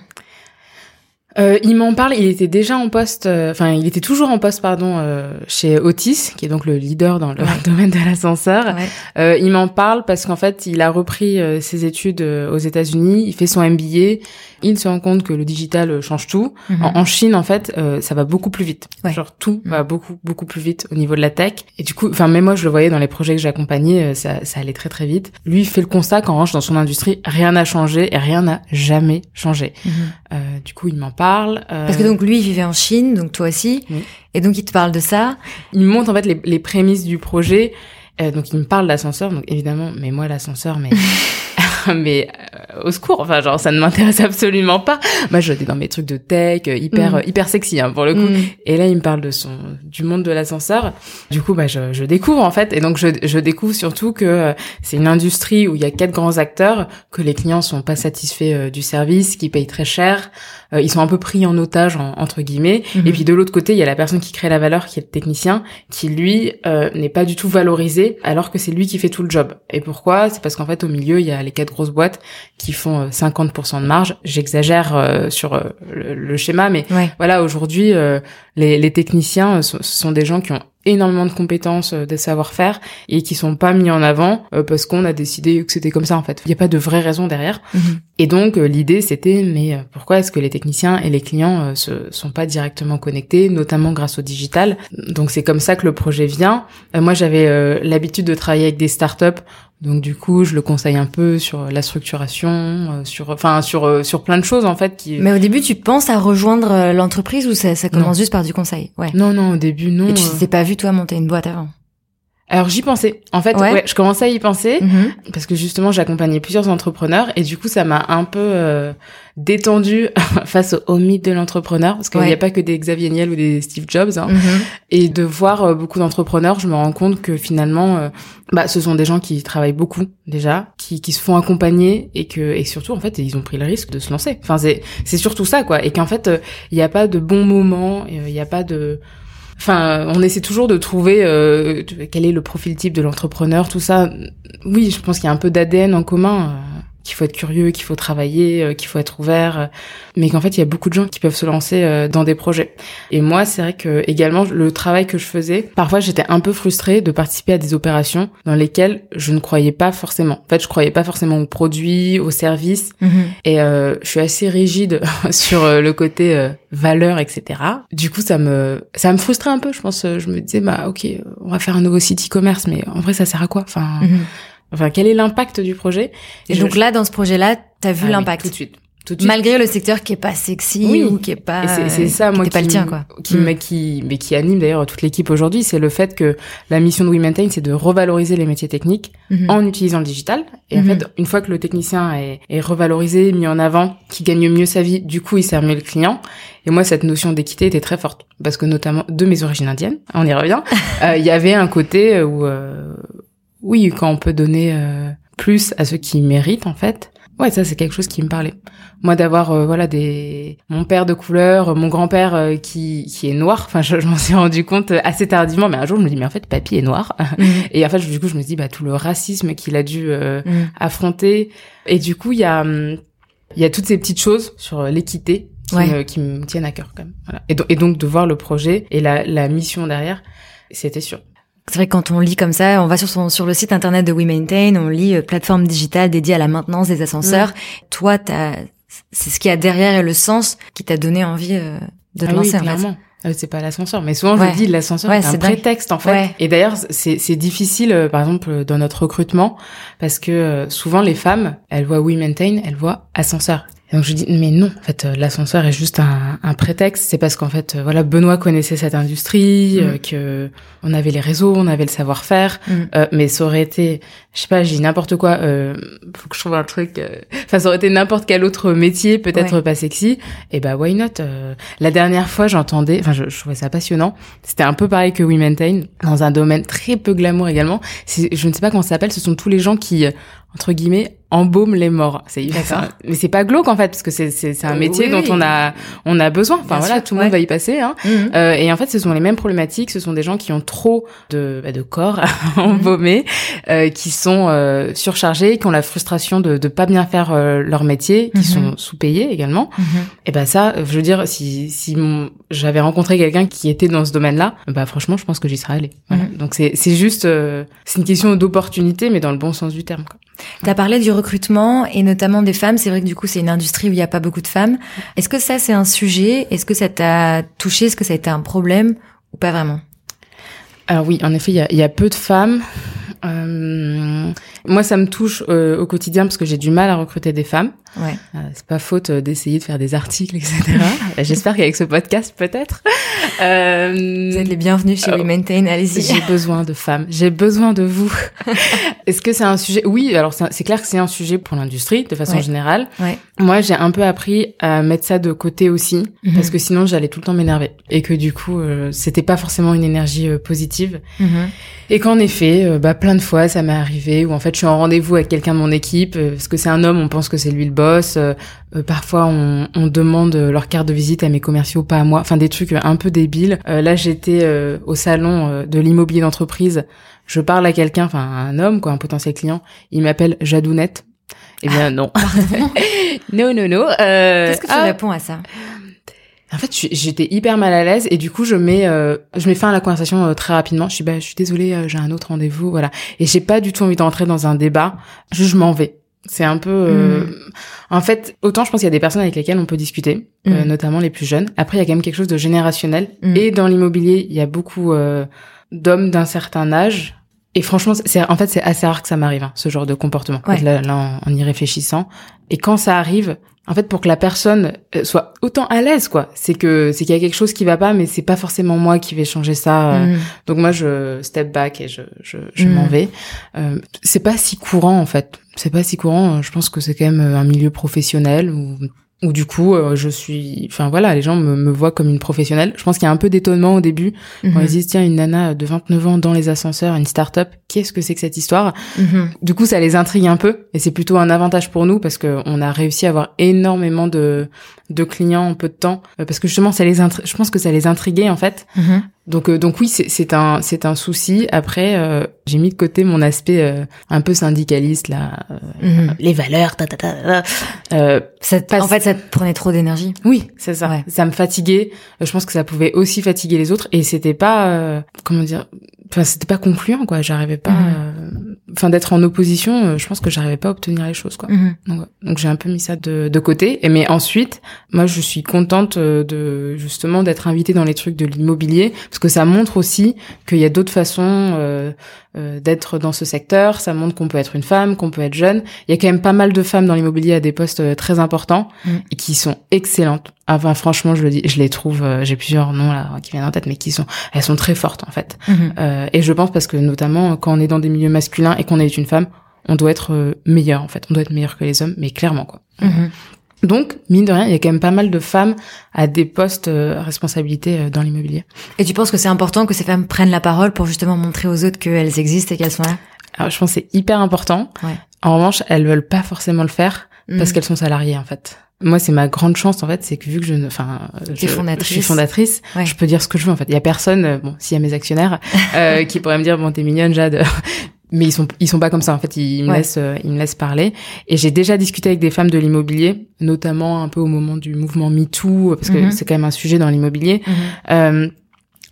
Euh, il m'en parle, il était déjà en poste, euh, enfin il était toujours en poste pardon euh, chez Otis, qui est donc le leader dans le domaine de l'ascenseur. Euh, il m'en parle parce qu'en fait il a repris ses études aux États-Unis, il fait son MBA, il se rend compte que le digital change tout. Mhm. en, Chine en fait ça va beaucoup plus vite, genre tout mhm. va beaucoup beaucoup plus vite au niveau de la tech. Et du coup, enfin même moi je le voyais dans les projets que j'accompagnais, ça, ça allait très très vite. Lui il fait le constat qu'en revanche dans son industrie rien n'a changé et rien n'a jamais changé. Mhm. du coup il m'en parle. Euh, Parce que donc lui il vivait en Chine, donc toi aussi, et donc il te parle de ça. Il me montre en fait les, les prémices du projet. Euh, donc il me parle d'ascenseur, donc évidemment, mais moi l'ascenseur, mais mais euh, au secours, enfin genre ça ne m'intéresse absolument pas. Moi j'étais dans mes trucs de tech, euh, hyper mm. hyper sexy hein, pour le coup. Mm. Et là il me parle de son du monde de l'ascenseur. Du coup bah je, je découvre en fait, et donc je, je découvre surtout que c'est une industrie où il y a quatre grands acteurs, que les clients sont pas satisfaits du service, qui payent très cher. Euh, ils sont un peu pris en otage entre guillemets. Mhm. Et puis de l'autre côté, il y a la personne qui crée la valeur, qui est le technicien, qui lui euh, n'est pas du tout valorisé, alors que c'est lui qui fait tout le job. Et pourquoi? C'est parce qu'en fait au milieu, il y a les quatre grosses boîtes qui font 50% euh, de marge. J'exagère sur le, schéma, mais voilà, aujourd'hui, les, les, techniciens, ce sont des gens qui ont énormément de compétences, euh, de savoir-faire et qui sont pas mis en avant euh, parce qu'on a décidé que c'était comme ça en fait. Il n'y a pas de vraie raison derrière. Mhm. Et donc euh, l'idée c'était mais pourquoi est-ce que les techniciens et les clients se sont pas directement connectés, notamment grâce au digital? Donc c'est comme ça que le projet vient. moi j'avais l'habitude de travailler avec des startups donc du coup, je le conseille un peu sur la structuration, euh, sur enfin sur euh, sur plein de choses en fait. Qui... Mais au début, tu penses à rejoindre euh, l'entreprise ou ça, ça commence juste par du conseil? Ouais. Non non, au début non. Et tu t'es pas vu toi monter une boîte avant? Alors j'y pensais. En fait, ouais. je commençais à y penser mhm. parce que justement j'accompagnais plusieurs entrepreneurs et du coup ça m'a un peu euh, détendu face au, mythe de l'entrepreneur parce qu'il n'y a pas que des Xavier Niel ou des Steve Jobs hein. mhm. et de voir euh, beaucoup d'entrepreneurs, je me rends compte que finalement euh, bah ce sont des gens qui travaillent beaucoup déjà, qui, qui se font accompagner et que et surtout en fait ils ont pris le risque de se lancer. Enfin c'est c'est surtout ça quoi et qu'en fait il n'y a pas de bon moment, il n'y a pas de Enfin, on essaie toujours de trouver euh, quel est le profil type de l'entrepreneur, tout ça. Oui, je pense qu'il y a un peu d'ADN en commun. Euh qu'il faut être curieux, qu'il faut travailler, euh, qu'il faut être ouvert, euh, mais qu'en fait il y a beaucoup de gens qui peuvent se lancer euh, dans des projets. Et moi, c'est vrai que également le travail que je faisais, parfois j'étais un peu frustrée de participer à des opérations dans lesquelles je ne croyais pas forcément. En fait, je croyais pas forcément aux produits, aux services, mhm. et je suis assez rigide sur le côté valeur, etc. Du coup, ça me ça me frustrait un peu. Je pense, je me disais bah ok, on va faire un nouveau site e-commerce, mais en vrai ça sert à quoi? Enfin. Mhm. Enfin, quel est l'impact du projet Et, donc là, dans ce projet-là, t'as vu ah l'impact tout de suite. Tout de suite. Malgré le secteur qui est pas sexy ou qui est pas c'est ça moi qui, pas le tien quoi. qui mm. qui mais qui anime d'ailleurs toute l'équipe aujourd'hui c'est le fait que la mission de We Maintain c'est de revaloriser les métiers techniques mm-hmm. en utilisant le digital et en mm-hmm. fait une fois que le technicien est, est revalorisé mis en avant qui gagne mieux sa vie du coup il sert mieux le client et moi cette notion d'équité était très forte parce que notamment de mes origines indiennes on y revient euh, il y avait un côté où euh, oui, quand on peut donner euh, plus à ceux qui méritent en fait, Ouais, ça c'est quelque chose qui me parlait. Moi d'avoir euh, voilà des mon père de couleur, mon grand-père euh, qui qui est noir. Enfin, je, m'en suis rendu compte assez tardivement, mais un jour je me dis mais en fait papy est noir. Mhm. Et en fait du coup je me dis bah tout le racisme qu'il a dû euh, mhm. affronter. Et du coup il y a hum, il y a toutes ces petites choses sur l'équité qui, qui, me tiennent à cœur quand même. Voilà. Et, et, donc de voir le projet et la, la mission derrière, c'était sûr. C'est vrai que quand on lit comme ça, on va sur son, sur le site internet de We Maintain, on lit euh, plateforme digitale dédiée à la maintenance des ascenseurs. Mm. Toi, t'as, c'est ce qui a derrière le sens qui t'a donné envie euh, de te ah lancer. Oui, clairement. Euh, c'est pas l'ascenseur, mais souvent je dis l'ascenseur c'est un prétexte en fait. Et d'ailleurs c'est c'est difficile par exemple dans notre recrutement parce que souvent les femmes elles voient We Maintain, elles voient ascenseur donc je dis mais non, en fait euh, l'ascenseur est juste un, un prétexte. C'est parce qu'en fait euh, voilà Benoît connaissait cette industrie, mm. euh, que on avait les réseaux, on avait le savoir-faire, mm. mais ça aurait été, je sais pas, j'ai n'importe quoi. faut que je trouve un truc. Enfin ça aurait été n'importe quel autre métier, peut-être pas sexy. Et bah why not La dernière fois j'entendais, enfin je, je, trouvais ça passionnant. C'était un peu pareil que We Maintain dans un domaine très peu glamour également. Je ne sais pas comment ça s'appelle. Ce sont tous les gens qui entre guillemets embaume les morts. C'est mais c'est pas glauque en fait parce que c'est c'est un métier dont on a on a besoin. Enfin voilà, tout le monde va y passer. Hein. Mhm. euh, et en fait, ce sont les mêmes problématiques. Ce sont des gens qui ont trop de bah, de corps à embaumer, euh, qui sont euh, surchargés, qui ont la frustration de de pas bien faire euh, leur métier, qui mhm. sont sous-payés également. Mhm. Et ben ça, je veux dire, si si j'avais rencontré quelqu'un qui était dans ce domaine-là, bah franchement, je pense que j'y serais allée. Donc c'est c'est juste euh, c'est une question d'opportunité, mais dans le bon sens du terme. Quoi. Tu as parlé du recrutement et notamment des femmes. C'est vrai que du coup, c'est une industrie où il n'y a pas beaucoup de femmes. Est-ce que ça, c'est un sujet? Est-ce que ça t'a touché? Est-ce que ça a été un problème? Ou pas vraiment? Alors oui, en effet, il y a, y a, peu de femmes. Euh, moi, ça me touche euh, au quotidien parce que j'ai du mal à recruter des femmes. Ouais. Euh, c'est pas faute euh, d'essayer de faire des articles, etc. J'espère qu'avec ce podcast, peut-être. Euh, vous êtes les bienvenus chez We Maintain. Allez-y. J'ai besoin de femmes. J'ai besoin de vous. Est-ce que c'est un sujet? Oui, alors c'est clair que c'est un sujet pour l'industrie de façon générale. Ouais. Moi, j'ai un peu appris à mettre ça de côté aussi mhm. parce que sinon, j'allais tout le temps m'énerver et que du coup, euh, c'était pas forcément une énergie positive. Mhm. Et qu'en effet, bah plein de fois, ça m'est arrivé où en fait, je suis en rendez-vous avec quelqu'un de mon équipe parce que c'est un homme, on pense que c'est lui le boss euh, euh, parfois, on, on, demande leur carte de visite à mes commerciaux, pas à moi. Enfin, des trucs un peu débiles. Euh, là, j'étais au salon de l'immobilier d'entreprise. Je parle à quelqu'un, enfin un homme, quoi, un potentiel client. Il m'appelle Jadounette. Eh bien, non. non, non, non. Qu'est-ce que tu ah. réponds à ça? En fait, j'étais hyper mal à l'aise et du coup, je mets, je mets fin à la conversation très rapidement. Je suis, bah, je suis désolée, j'ai un autre rendez-vous, voilà. Et j'ai pas du tout envie d'entrer dans un débat. Je, je m'en vais. C'est un peu, euh, mm. en fait, autant je pense qu'il y a des personnes avec lesquelles on peut discuter, euh, mm. notamment les plus jeunes. Après, il y a quand même quelque chose de générationnel. Mm. Et dans l'immobilier, il y a beaucoup euh, d'hommes d'un certain âge. Et franchement, c'est en fait c'est assez rare que ça m'arrive hein, ce genre de comportement. Là, là en, y réfléchissant. Et quand ça arrive, en fait, pour que la personne soit autant à l'aise, quoi, c'est que c'est qu'il y a quelque chose qui va pas, mais c'est pas forcément moi qui vais changer ça. Donc moi, je step back et je je, je m'en vais. Euh, c'est pas si courant en fait c'est pas si courant. Je pense que c'est quand même euh, un milieu professionnel où, où du coup, euh, je suis, enfin voilà, les gens me, me voient comme une professionnelle. Je pense qu'il y a un peu d'étonnement au début quand ils mhm. disent tiens une nana de 29 ans dans les ascenseurs, une start-up, qu'est-ce que c'est que cette histoire? Mhm. Du coup, ça les intrigue un peu et c'est plutôt un avantage pour nous parce que on a réussi à avoir énormément de de clients en peu de temps euh, parce que justement ça les je pense que ça les intriguait en fait mhm. Donc euh, donc oui, c'est un c'est un souci. Après, euh, j'ai mis de côté mon aspect euh, un peu syndicaliste là, mhm. les valeurs, ta ta ta. ta. en fait, ça te prenait trop d'énergie. Oui, c'est ça. Ça me fatiguait. Je pense que ça pouvait aussi fatiguer les autres et c'était pas comment dire. Enfin, c'était pas concluant quoi. J'arrivais pas. Mhm. Enfin, d'être en opposition, je pense que j'arrivais pas à obtenir les choses quoi. Mhm. Donc, donc j'ai un peu mis ça de, de côté. Et mais ensuite, moi, je suis contente de justement d'être invitée dans les trucs de l'immobilier parce que ça montre aussi qu'il y a d'autres façons euh, euh, d'être dans ce secteur. Ça montre qu'on peut être une femme, qu'on peut être jeune. Il y a quand même pas mal de femmes dans l'immobilier à des postes euh, très importants mm. et qui sont excellentes. Enfin, franchement, je le dis, je les trouve. J'ai plusieurs noms là qui viennent en tête, mais qui sont, elles sont très fortes en fait. Mm-hmm. et je pense parce que notamment quand on est dans des milieux masculins et qu'on est une femme, on doit être meilleur en fait. On doit être meilleur que les hommes, mais clairement quoi. Mm-hmm. Donc, mine de rien, il y a quand même pas mal de femmes à des postes euh, à responsabilité euh, dans l'immobilier. Et tu penses que c'est important que ces femmes prennent la parole pour justement montrer aux autres qu'elles existent et qu'elles sont là? Alors, je pense que c'est hyper important. Ouais. En revanche, elles veulent pas forcément le faire parce qu'elles sont salariées en fait. Moi, c'est ma grande chance en fait, c'est que vu que je, enfin, je, je, suis fondatrice, je peux dire ce que je veux en fait. Il y a personne, euh, bon, s'il y a mes actionnaires, euh, qui pourraient me dire bon, t'es mignonne, Jade, mais ils sont ils sont pas comme ça en fait. Ils, me laissent euh, ils me laissent parler. Et j'ai déjà discuté avec des femmes de l'immobilier, notamment un peu au moment du mouvement #MeToo, parce que mhm. c'est quand même un sujet dans l'immobilier. Mhm. Euh,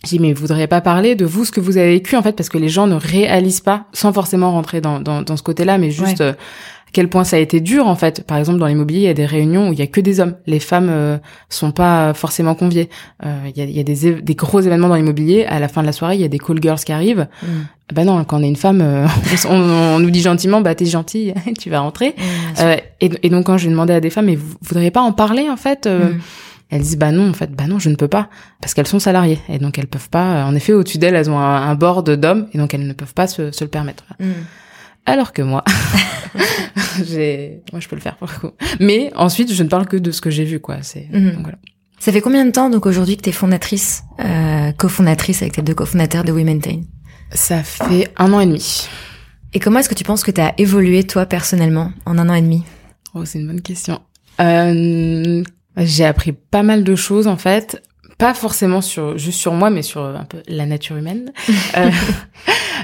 j'ai dit mais vous voudriez pas parler de vous ce que vous avez vécu en fait parce que les gens ne réalisent pas sans forcément rentrer dans dans, dans ce côté-là mais juste euh, quel point ça a été dur en fait. Par exemple, dans l'immobilier, il y a des réunions où il y a que des hommes. Les femmes euh, sont pas forcément conviées. Euh, il y a, il y a des, des, gros événements dans l'immobilier. À la fin de la soirée, il y a des call girls qui arrivent. Mm. Bah non, quand on est une femme, euh, on, nous dit gentiment, bah t'es gentille, tu vas rentrer. Mm, euh, et, et, donc quand j'ai demandé à des femmes, mais vous voudriez pas en parler en fait mm. Elles disent bah non en fait bah non je ne peux pas parce qu'elles sont salariées et donc elles peuvent pas en effet au-dessus d'elles elles ont un, un board d'hommes et donc elles ne peuvent pas se, se le permettre. Alors que moi, j'ai, moi je peux le faire pour le coup. Mais ensuite, je ne parle que de ce que j'ai vu, quoi. C'est mhm. voilà. Ça fait combien de temps donc aujourd'hui que tu es fondatrice, euh, cofondatrice avec tes deux cofondateurs de WeMaintain Ça fait un an et demi. Et comment est-ce que tu penses que tu as évolué toi personnellement en un an et demi? Oh, c'est une bonne question. Euh, j'ai appris pas mal de choses en fait pas forcément sur juste sur moi mais sur un peu la nature humaine. Euh,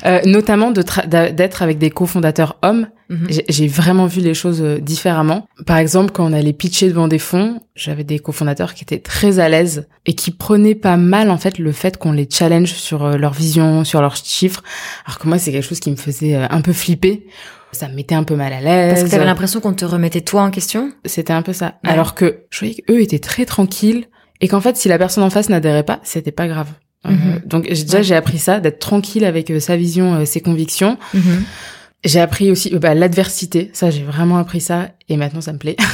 euh, notamment d'être avec des cofondateurs hommes. Mhm. j'ai vraiment vu les choses euh, différemment. Par exemple quand on allait pitcher devant des fonds j'avais des cofondateurs qui étaient très à l'aise et qui prenaient pas mal en fait le fait qu'on les challenge sur euh, leur vision sur leurs chiffres. Alors que moi c'est quelque chose qui me faisait un peu flipper. Ça me mettait un peu mal à l'aise. Parce que t'avais l'impression qu'on te remettait toi en question? C'était un peu ça. Alors que je voyais qu'eux étaient très tranquilles et qu'en fait si la personne en face n'adhérait pas c'était pas grave. Euh, mhm. donc déjà j'ai appris ça d'être tranquille avec euh, sa vision euh, ses convictions. Mhm. j'ai appris aussi bah, l'adversité. Ça j'ai vraiment appris ça. Et maintenant ça me plaît.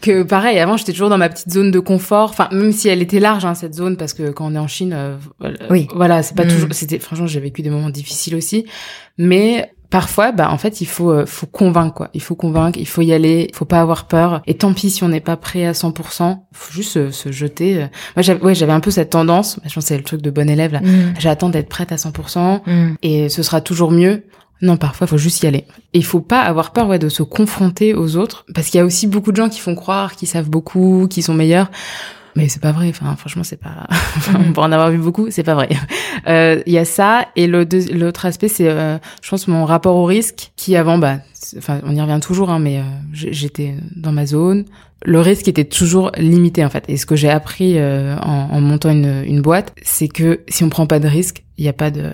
Que pareil avant j'étais toujours dans ma petite zone de confort. Enfin même si elle était large hein, cette zone parce que quand on est en Chine oui. voilà c'est pas mhm. toujours c'était franchement j'ai vécu des moments difficiles aussi. Mais parfois, bah en fait, il faut euh, faut convaincre quoi. Il faut convaincre, il faut y aller, il faut pas avoir peur. Et tant pis si on n'est pas prêt à 100%, faut juste se, jeter. Moi, j'avais ouais, j'avais un peu cette tendance. Je pense c'est le truc de bon élève là. Mm. J'attends d'être prête à 100% mm. et ce sera toujours mieux. Non, parfois, il faut juste y aller. Et il faut pas avoir peur ouais, de se confronter aux autres, parce qu'il y a aussi beaucoup de gens qui font croire qu'ils savent beaucoup, qu'ils sont meilleurs mais c'est pas vrai. Enfin, franchement, c'est pas. enfin, pour en avoir vu beaucoup, c'est pas vrai. Euh, il y a ça et l'autre aspect, c'est, euh, je pense, mon rapport au risque, qui avant, bah, enfin, on y revient toujours, hein, mais euh, j'étais dans ma zone. Le risque était toujours limité en fait. Et ce que j'ai appris en, en, montant une, une boîte, c'est que si on prend pas de risque, il y a pas de,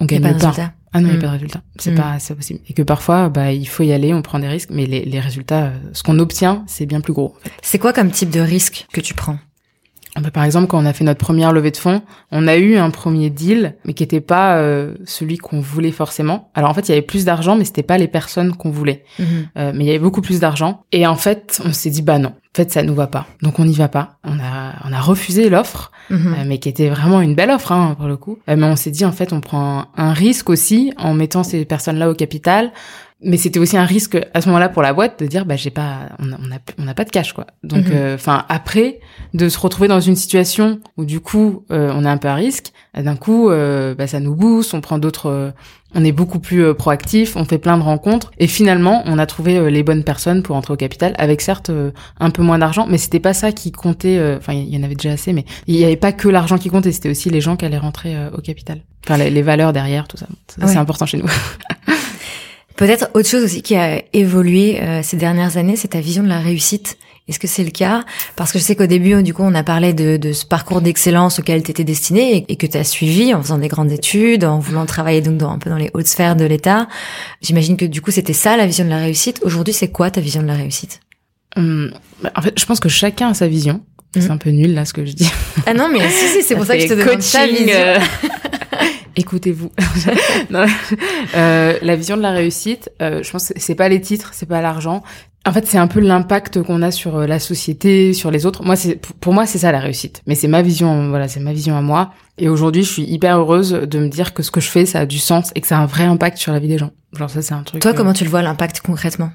on gagne pas. Ah non, il n'y a pas de mm. résultat. C'est mm. pas, c'est possible. Et que parfois, bah, il faut y aller, on prend des risques, mais les, les résultats, ce qu'on obtient, c'est bien plus gros. En fait. C'est quoi comme type de risque que tu prends? Bah, par exemple, quand on a fait notre première levée de fonds, on a eu un premier deal, mais qui n'était pas euh, celui qu'on voulait forcément. Alors en fait, il y avait plus d'argent, mais c'était pas les personnes qu'on voulait. Mm-hmm. Euh, mais il y avait beaucoup plus d'argent. Et en fait, on s'est dit bah non, en fait, ça nous va pas. Donc on n'y va pas. On a on a refusé l'offre, mm-hmm. euh, mais qui était vraiment une belle offre hein, pour le coup. mais on s'est dit en fait, on prend un risque aussi en mettant ces personnes-là au capital mais c'était aussi un risque à ce moment-là pour la boîte de dire bah j'ai pas on a, on n'a pas de cash quoi. Donc mhm. euh, enfin après de se retrouver dans une situation où du coup euh, on est un peu à risque d'un coup euh, bah, ça nous booste on prend d'autres on est beaucoup plus proactif on fait plein de rencontres et finalement on a trouvé les bonnes personnes pour entrer au capital avec certes un peu moins d'argent mais c'était pas ça qui comptait enfin il y en avait déjà assez mais il y avait pas que l'argent qui comptait c'était aussi les gens qui allaient rentrer au capital. Enfin les, valeurs derrière tout ça. C'est important chez nous Peut-être autre chose aussi qui a évolué euh, ces dernières années, c'est ta vision de la réussite. Est-ce que c'est le cas? Parce que je sais qu'au début, du coup, on a parlé de, de ce parcours d'excellence auquel tu étais destiné et, que tu as suivi en faisant des grandes études, en voulant travailler donc dans, un peu dans les hautes sphères de l'État. J'imagine que du coup, c'était ça la vision de la réussite. Aujourd'hui, c'est quoi ta vision de la réussite? Hum, bah, En fait, je pense que chacun a sa vision. C'est hum. un peu nul là ce que je dis. Ah non, mais si, si, c'est pour ça que je te demande ta vision. Euh, écoutez-vous. euh, la vision de la réussite, euh, je pense que c'est pas les titres, c'est pas l'argent. En fait, c'est un peu l'impact qu'on a sur euh, la société, sur les autres. Moi, c'est pour moi, c'est ça la réussite. Mais c'est ma vision, voilà, c'est ma vision à moi. Et aujourd'hui, je suis hyper heureuse de me dire que ce que je fais, ça a du sens et que ça a un vrai impact sur la vie des gens. Genre ça, c'est un truc. Toi, comment tu le vois l'impact concrètement?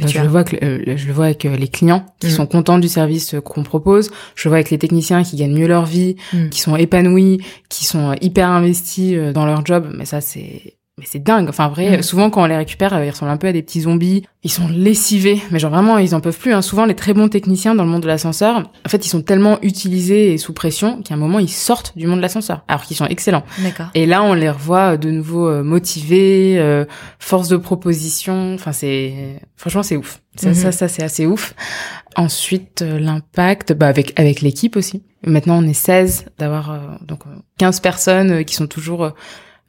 Je le vois que euh, je le vois avec euh, les clients qui mm. sont contents du service euh, qu'on propose. Je le vois avec les techniciens qui gagnent mieux leur vie, mm. qui sont épanouis, qui sont hyper investis dans leur job. Mais ça, c'est mais c'est dingue. Enfin, vrai, mm. souvent quand on les récupère, euh, ils ressemblent un peu à des petits zombies. Ils sont lessivés, mais genre vraiment, ils en peuvent plus. Hein. Souvent, les très bons techniciens dans le monde de l'ascenseur, en fait, ils sont tellement utilisés et sous pression qu'à un moment, ils sortent du monde de l'ascenseur, alors qu'ils sont excellents. D'accord. Et là, on les revoit de nouveau euh, motivés, euh, force de proposition. Enfin, c'est franchement, c'est ouf. Ça, mm-hmm. ça, ça c'est assez ouf. Ensuite, l'impact, bah avec avec l'équipe aussi. Maintenant, on est 16 d'avoir donc 15 personnes qui sont toujours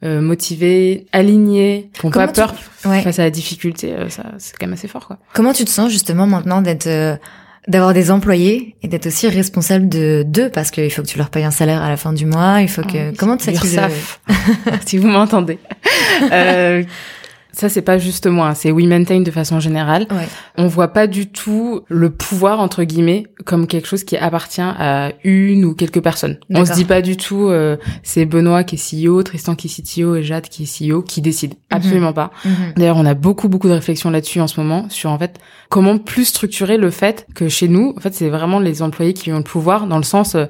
euh, motivés, alignés, qui n'ont pas peur face à la difficulté, euh, ça c'est quand même assez fort quoi. Comment tu te sens justement maintenant d'être euh, d'avoir des employés et d'être aussi responsable de d'eux? Parce qu'il faut que tu leur payes un salaire à la fin du mois, il faut que oh, comment tu sais si vous m'entendez. ça, c'est pas juste moi, c'est We Maintain de façon générale. Ouais. On voit pas du tout le pouvoir, entre guillemets, comme quelque chose qui appartient à une ou quelques personnes. On se dit pas du tout, euh, c'est Benoît qui est CEO, Tristan qui est CTO et Jade qui est CEO qui décide. Mhm. Absolument pas. Mhm. D'ailleurs, on a beaucoup, beaucoup de réflexions là-dessus en ce moment, sur en fait, comment plus structurer le fait que chez nous, en fait, c'est vraiment les employés qui ont le pouvoir dans le sens, euh,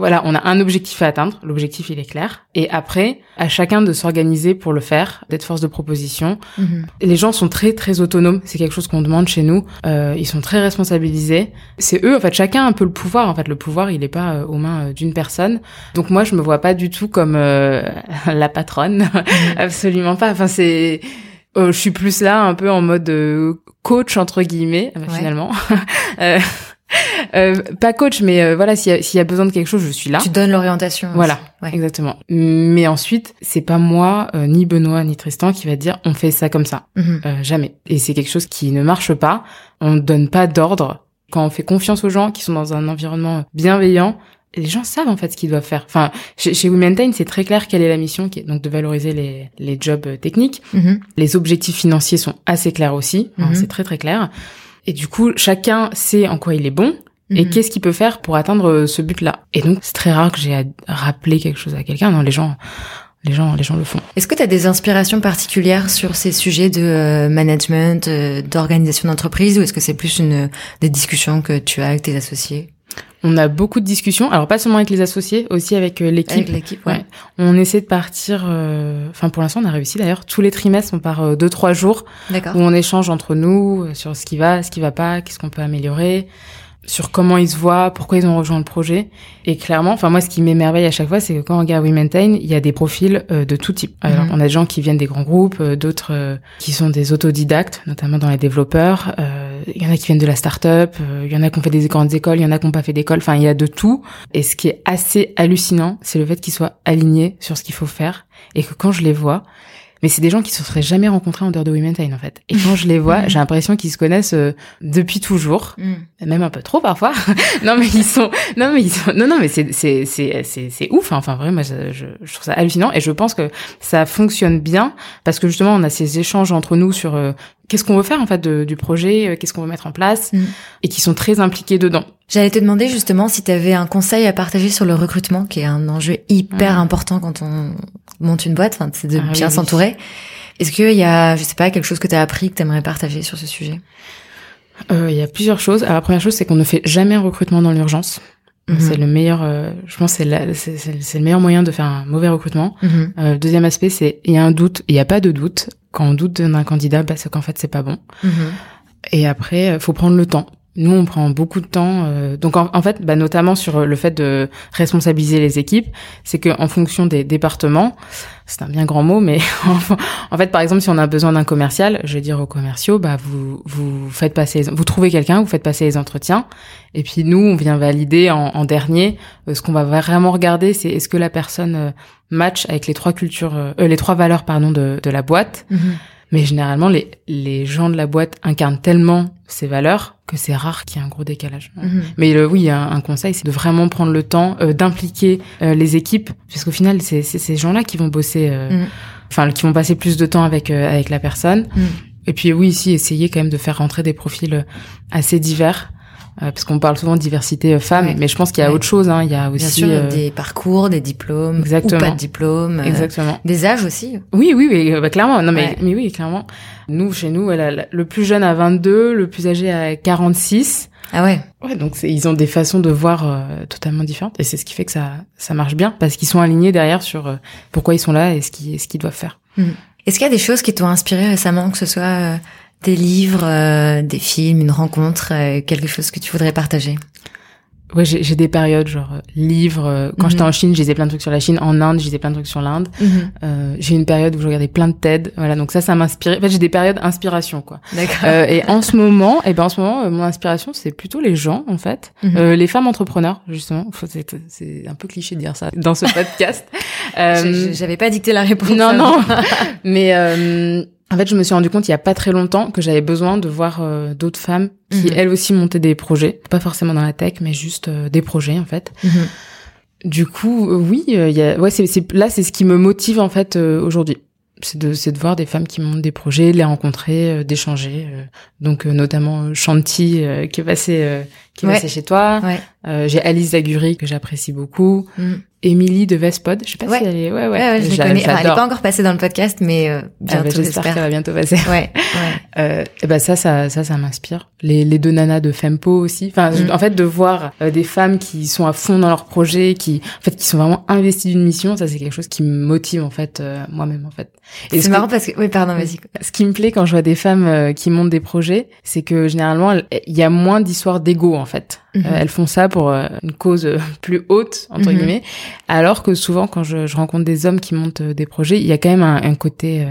voilà, on a un objectif à atteindre. L'objectif, il est clair. Et après, à chacun de s'organiser pour le faire, d'être force de proposition. Mhm. Les gens sont très, très autonomes. C'est quelque chose qu'on demande chez nous. Euh, ils sont très responsabilisés. C'est eux, en fait, chacun a un peu le pouvoir. En fait, le pouvoir, il n'est pas euh, aux mains euh, d'une personne. Donc moi, je me vois pas du tout comme euh, la patronne. Mhm. Absolument pas. Enfin, c'est... je suis plus là un peu en mode coach entre guillemets ouais. finalement euh, pas coach, mais euh, voilà, s'il y, y, a besoin de quelque chose, je suis là. Tu donnes l'orientation. Voilà, exactement. Mais ensuite, c'est pas moi, euh, ni Benoît, ni Tristan qui va dire on fait ça comme ça. Mhm. Euh, jamais. Et c'est quelque chose qui ne marche pas. On ne donne pas d'ordre. Quand on fait confiance aux gens qui sont dans un environnement bienveillant, les gens savent en fait ce qu'ils doivent faire. Enfin, chez, chez c'est très clair quelle est la mission, qui est donc de valoriser les, les jobs techniques. Mhm. Les objectifs financiers sont assez clairs aussi. Mhm. C'est très très clair. Et du coup, chacun sait en quoi il est bon et Mhm. qu'est-ce qu'il peut faire pour atteindre euh, ce but-là. Et donc, c'est très rare que j'ai à rappeler quelque chose à quelqu'un. Non, les gens, les gens, les gens le font. Est-ce que tu as des inspirations particulières sur ces sujets de euh, management, euh, d'organisation d'entreprise, ou est-ce que c'est plus une des discussions que tu as avec tes associés? On a beaucoup de discussions. Alors, pas seulement avec les associés, aussi avec euh, l'équipe. Avec l'équipe, ouais. Ouais. On essaie de partir. euh, Enfin, pour l'instant, on a réussi d'ailleurs. Tous les trimestres, on part euh, deux, trois jours D'accord. où on échange entre nous sur ce qui va, ce qui va pas, qu'est-ce qu'on peut améliorer, sur comment ils se voient, pourquoi ils ont rejoint le projet. Et clairement, enfin moi, ce qui m'émerveille à chaque fois, c'est que quand on regarde We Maintain, il y a des profils euh, de tout type. Alors, Mhm. on a des gens qui viennent des grands groupes, euh, d'autres euh, qui sont des autodidactes, notamment dans les développeurs. Il y en a qui viennent de la start-up, il y en a qui ont fait des grandes écoles, il y en a qui n'ont pas fait d'école. Enfin, il y a de tout. Et ce qui est assez hallucinant, c'est le fait qu'ils soient alignés sur ce qu'il faut faire et que quand je les vois, mais c'est des gens qui se seraient jamais rencontrés en dehors de We Maintain, en fait. Et quand je les vois, j'ai l'impression qu'ils se connaissent euh, depuis toujours, Mm. même un peu trop parfois. non mais ils sont, non mais ils sont, non non mais c'est c'est c'est c'est c'est ouf. hein. Enfin vraiment, moi je, je je trouve ça hallucinant et je pense que ça fonctionne bien parce que justement on a ces échanges entre nous sur euh, qu'est-ce qu'on veut faire en fait de- du projet, euh, qu'est-ce qu'on veut mettre en place Mm. et qui sont très impliqués dedans. J'allais te demander justement si tu avais un conseil à partager sur le recrutement, qui est un enjeu hyper important quand on monte une boîte, enfin, c'est de Ah bien oui. s'entourer. Est-ce qu'il y a, je sais pas, quelque chose que tu as appris que tu aimerais partager sur ce sujet? Euh, Il y a plusieurs choses. Alors, la première chose, c'est qu'on ne fait jamais un recrutement dans l'urgence. Mhm. C'est le meilleur, euh, je pense, c'est la- c'est c'est- c'est le meilleur moyen de faire un mauvais recrutement. Mhm. Euh, deuxième aspect, c'est il y a un doute, il n'y a pas de doute. Quand on doute d'un candidat, bah, c'est qu'en fait, c'est pas bon. Mhm. Et après, euh, faut prendre le temps. Nous, on prend beaucoup de temps. euh, donc, en, en fait, bah, notamment sur le fait de responsabiliser les équipes, c'est que en fonction des départements, c'est un bien grand mot, mais en, en fait, par exemple, si on a besoin d'un commercial, je vais dire aux commerciaux, bah, vous vous faites passer, vous trouvez quelqu'un, vous faites passer les entretiens, et puis nous, on vient valider en, en dernier. Euh, ce qu'on va vraiment regarder, c'est est-ce que la personne euh, match avec les trois cultures, euh, euh, les trois valeurs, pardon, de, de la boîte. Mhm. Mais généralement, les, les gens de la boîte incarnent tellement ces valeurs que c'est rare qu'il y ait un gros décalage. Mhm. Mais le, oui, un, un conseil, c'est de vraiment prendre le temps euh, d'impliquer euh, les équipes, parce qu'au final, c'est ces gens-là qui vont bosser, euh, Mhm. enfin, qui vont passer plus de temps avec euh, avec la personne. Mhm. Et puis oui, ici, essayer quand même de faire rentrer des profils euh, assez divers. Euh, parce qu'on parle souvent de diversité euh, femmes, Ouais. mais je pense qu'il y a Ouais. autre chose. Hein. Il y a Bien aussi sûr, euh, des parcours, des diplômes, Exactement. ou pas de diplôme, euh, exactement. des âges aussi. Oui, oui, oui, bah, clairement. Non, mais, Ouais. mais oui, clairement. Nous, chez nous, elle a- le plus jeune a 22, le plus âgé a 46. Ah ouais. Ouais, donc ils ont des façons de voir euh, totalement différentes. Et c'est ce qui fait que ça, ça marche bien, parce qu'ils sont alignés derrière sur pourquoi ils sont là et ce qu'ils ce qu'ils doivent faire. Mhm. Est-ce qu'il y a des choses qui t'ont inspiré récemment, que ce soit euh, des livres, euh, des films, une rencontre, euh, quelque chose que tu voudrais partager? Ouais, j'ai des périodes genre livres. Quand j'étais mhm. en Chine, je lisais plein de trucs sur la Chine. En Inde, lisais plein de trucs sur l'Inde. Mhm. euh, j'ai une période où je regardais plein de TED. Voilà, donc ça, ça m'inspirait. En fait, j'ai des périodes inspiration, quoi. D'accord. Euh, et en ce moment, et eh ben en ce moment, mon inspiration, c'est plutôt les gens, en fait, mhm. euh, les femmes entrepreneurs, justement. C'est un peu cliché de dire ça dans ce podcast. euh, J'avais pas dicté la réponse. Non, non. Mais euh, en fait, je me suis rendu compte il y a pas très longtemps que j'avais besoin de voir euh, d'autres femmes qui mhm. elles aussi montaient des projets, pas forcément dans la tech, mais juste euh, des projets en fait. Mhm. Du coup, euh, oui, il y a, ouais, c'est, là, c'est ce qui me motive en fait aujourd'hui. C'est de, c'est de voir des femmes qui montent des projets, de les rencontrer, d'échanger. donc notamment Shanti qui est passé, qui est passé chez toi. Ouais. j'ai Alice Zaguri que j'apprécie beaucoup. Mhm. Émilie de Vespod. Je sais pas si elle est. Ouais, ouais. ouais, je, connais. elle est pas encore passée dans le podcast, mais euh, bientôt. Ah bah, j'espère qu'elle va bientôt passer. Ouais. ouais. euh, et ben ça, ça, ça, ça m'inspire. Les, les deux nanas de Fempo aussi. Enfin, mm. en fait, de voir euh, des femmes qui sont à fond dans leur projet, qui, en fait, qui sont vraiment investies d'une mission, ça c'est quelque chose qui me motive en fait euh, moi-même en fait. C'est marrant parce que, oui, pardon, vas-y. Ce qui me plaît quand je vois des femmes euh, qui montent des projets, c'est que généralement il y a moins d'histoires d'ego en fait. Mhm. elles font ça pour une cause plus haute entre mhm. guillemets, alors que souvent quand je, je, rencontre des hommes qui montent des projets, il y a quand même un, un côté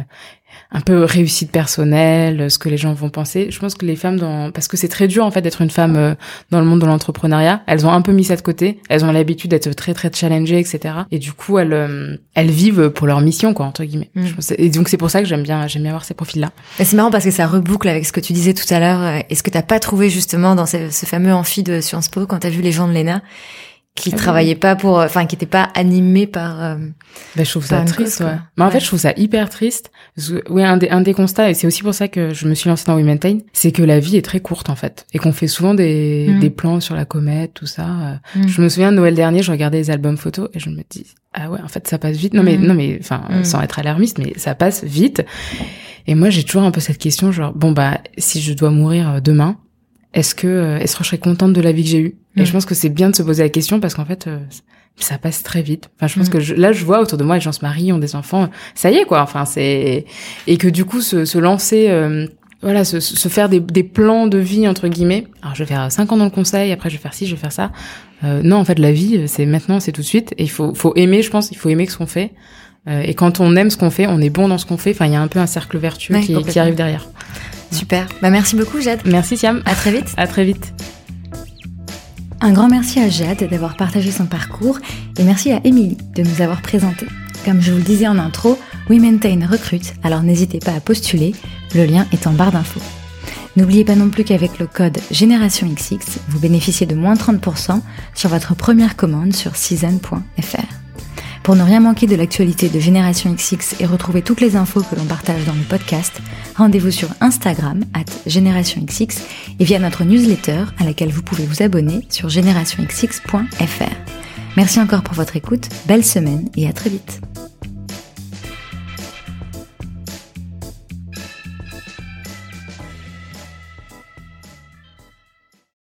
un peu réussite personnelle, ce que les gens vont penser. Je pense que les femmes, dans... parce que c'est très dur en fait d'être une femme euh, dans le monde de l'entrepreneuriat, elles ont un peu mis ça de côté. Elles ont l'habitude d'être très très challengées, etc. Et du coup, elles euh, elles vivent pour leur mission, quoi, entre guillemets. Mm. Et donc c'est pour ça que j'aime bien j'aime bien voir ces profils-là. C'est marrant parce que ça reboucle avec ce que tu disais tout à l'heure. Est-ce que t'as pas trouvé justement dans ce, ce fameux amphi de Sciences Po quand t'as vu les gens de l'ENA qui ah travaillait pas pour enfin qui était pas animé par euh, bah, je trouve ça triste ouais. mais en fait je trouve ça hyper triste. Oui un des un des constats et c'est aussi pour ça que je me suis lancée dans We Maintain c'est que la vie est très courte en fait. Et qu'on fait souvent des mm. des plans sur la comète tout ça mm. je me souviens de Noël dernier je regardais les albums photos et je me dis ah ouais en fait ça passe vite. Non mais mm. non mais enfin sans être alarmiste mais ça passe vite. Et moi j'ai toujours un peu cette question genre bon bah si je dois mourir euh, demain est-ce que euh, est-ce que je serais contente de la vie que j'ai eue? Et je mm. pense que c'est bien de se poser la question parce qu'en fait euh, ça passe très vite. Enfin, je pense mm. que là je vois autour de moi les gens se marient, ont des enfants, ça y est quoi. Enfin, c'est et que du coup se, se lancer euh, voilà, se, se faire des, des, plans de vie entre guillemets. Alors je vais faire cinq ans dans le conseil, après je vais faire ci, je vais faire ça. Euh, non, en fait, la vie, c'est maintenant, c'est tout de suite. Et il faut, faut aimer, je pense, il faut aimer ce qu'on fait. et quand on aime ce qu'on fait, on est bon dans ce qu'on fait. Enfin, il y a un peu un cercle vertueux qui, qui, arrive derrière. Super. Bah, merci beaucoup, Jade. Merci, Siam. À très vite. À très vite. Un grand merci à Jade d'avoir partagé son parcours et merci à Émilie de nous avoir présenté. Comme je vous le disais en intro, We Maintain recrute, alors n'hésitez pas à postuler, le lien est en barre d'infos. N'oubliez pas non plus qu'avec le code Génération XX, vous bénéficiez de moins 30% sur votre première commande sur season.fr. Pour ne rien manquer de l'actualité de Génération XX et retrouver toutes les infos que l'on partage dans le podcast, rendez-vous sur Instagram, at Génération et via notre newsletter à laquelle vous pouvez vous abonner sur générationxx.fr. Merci encore pour votre écoute, belle semaine et à très vite.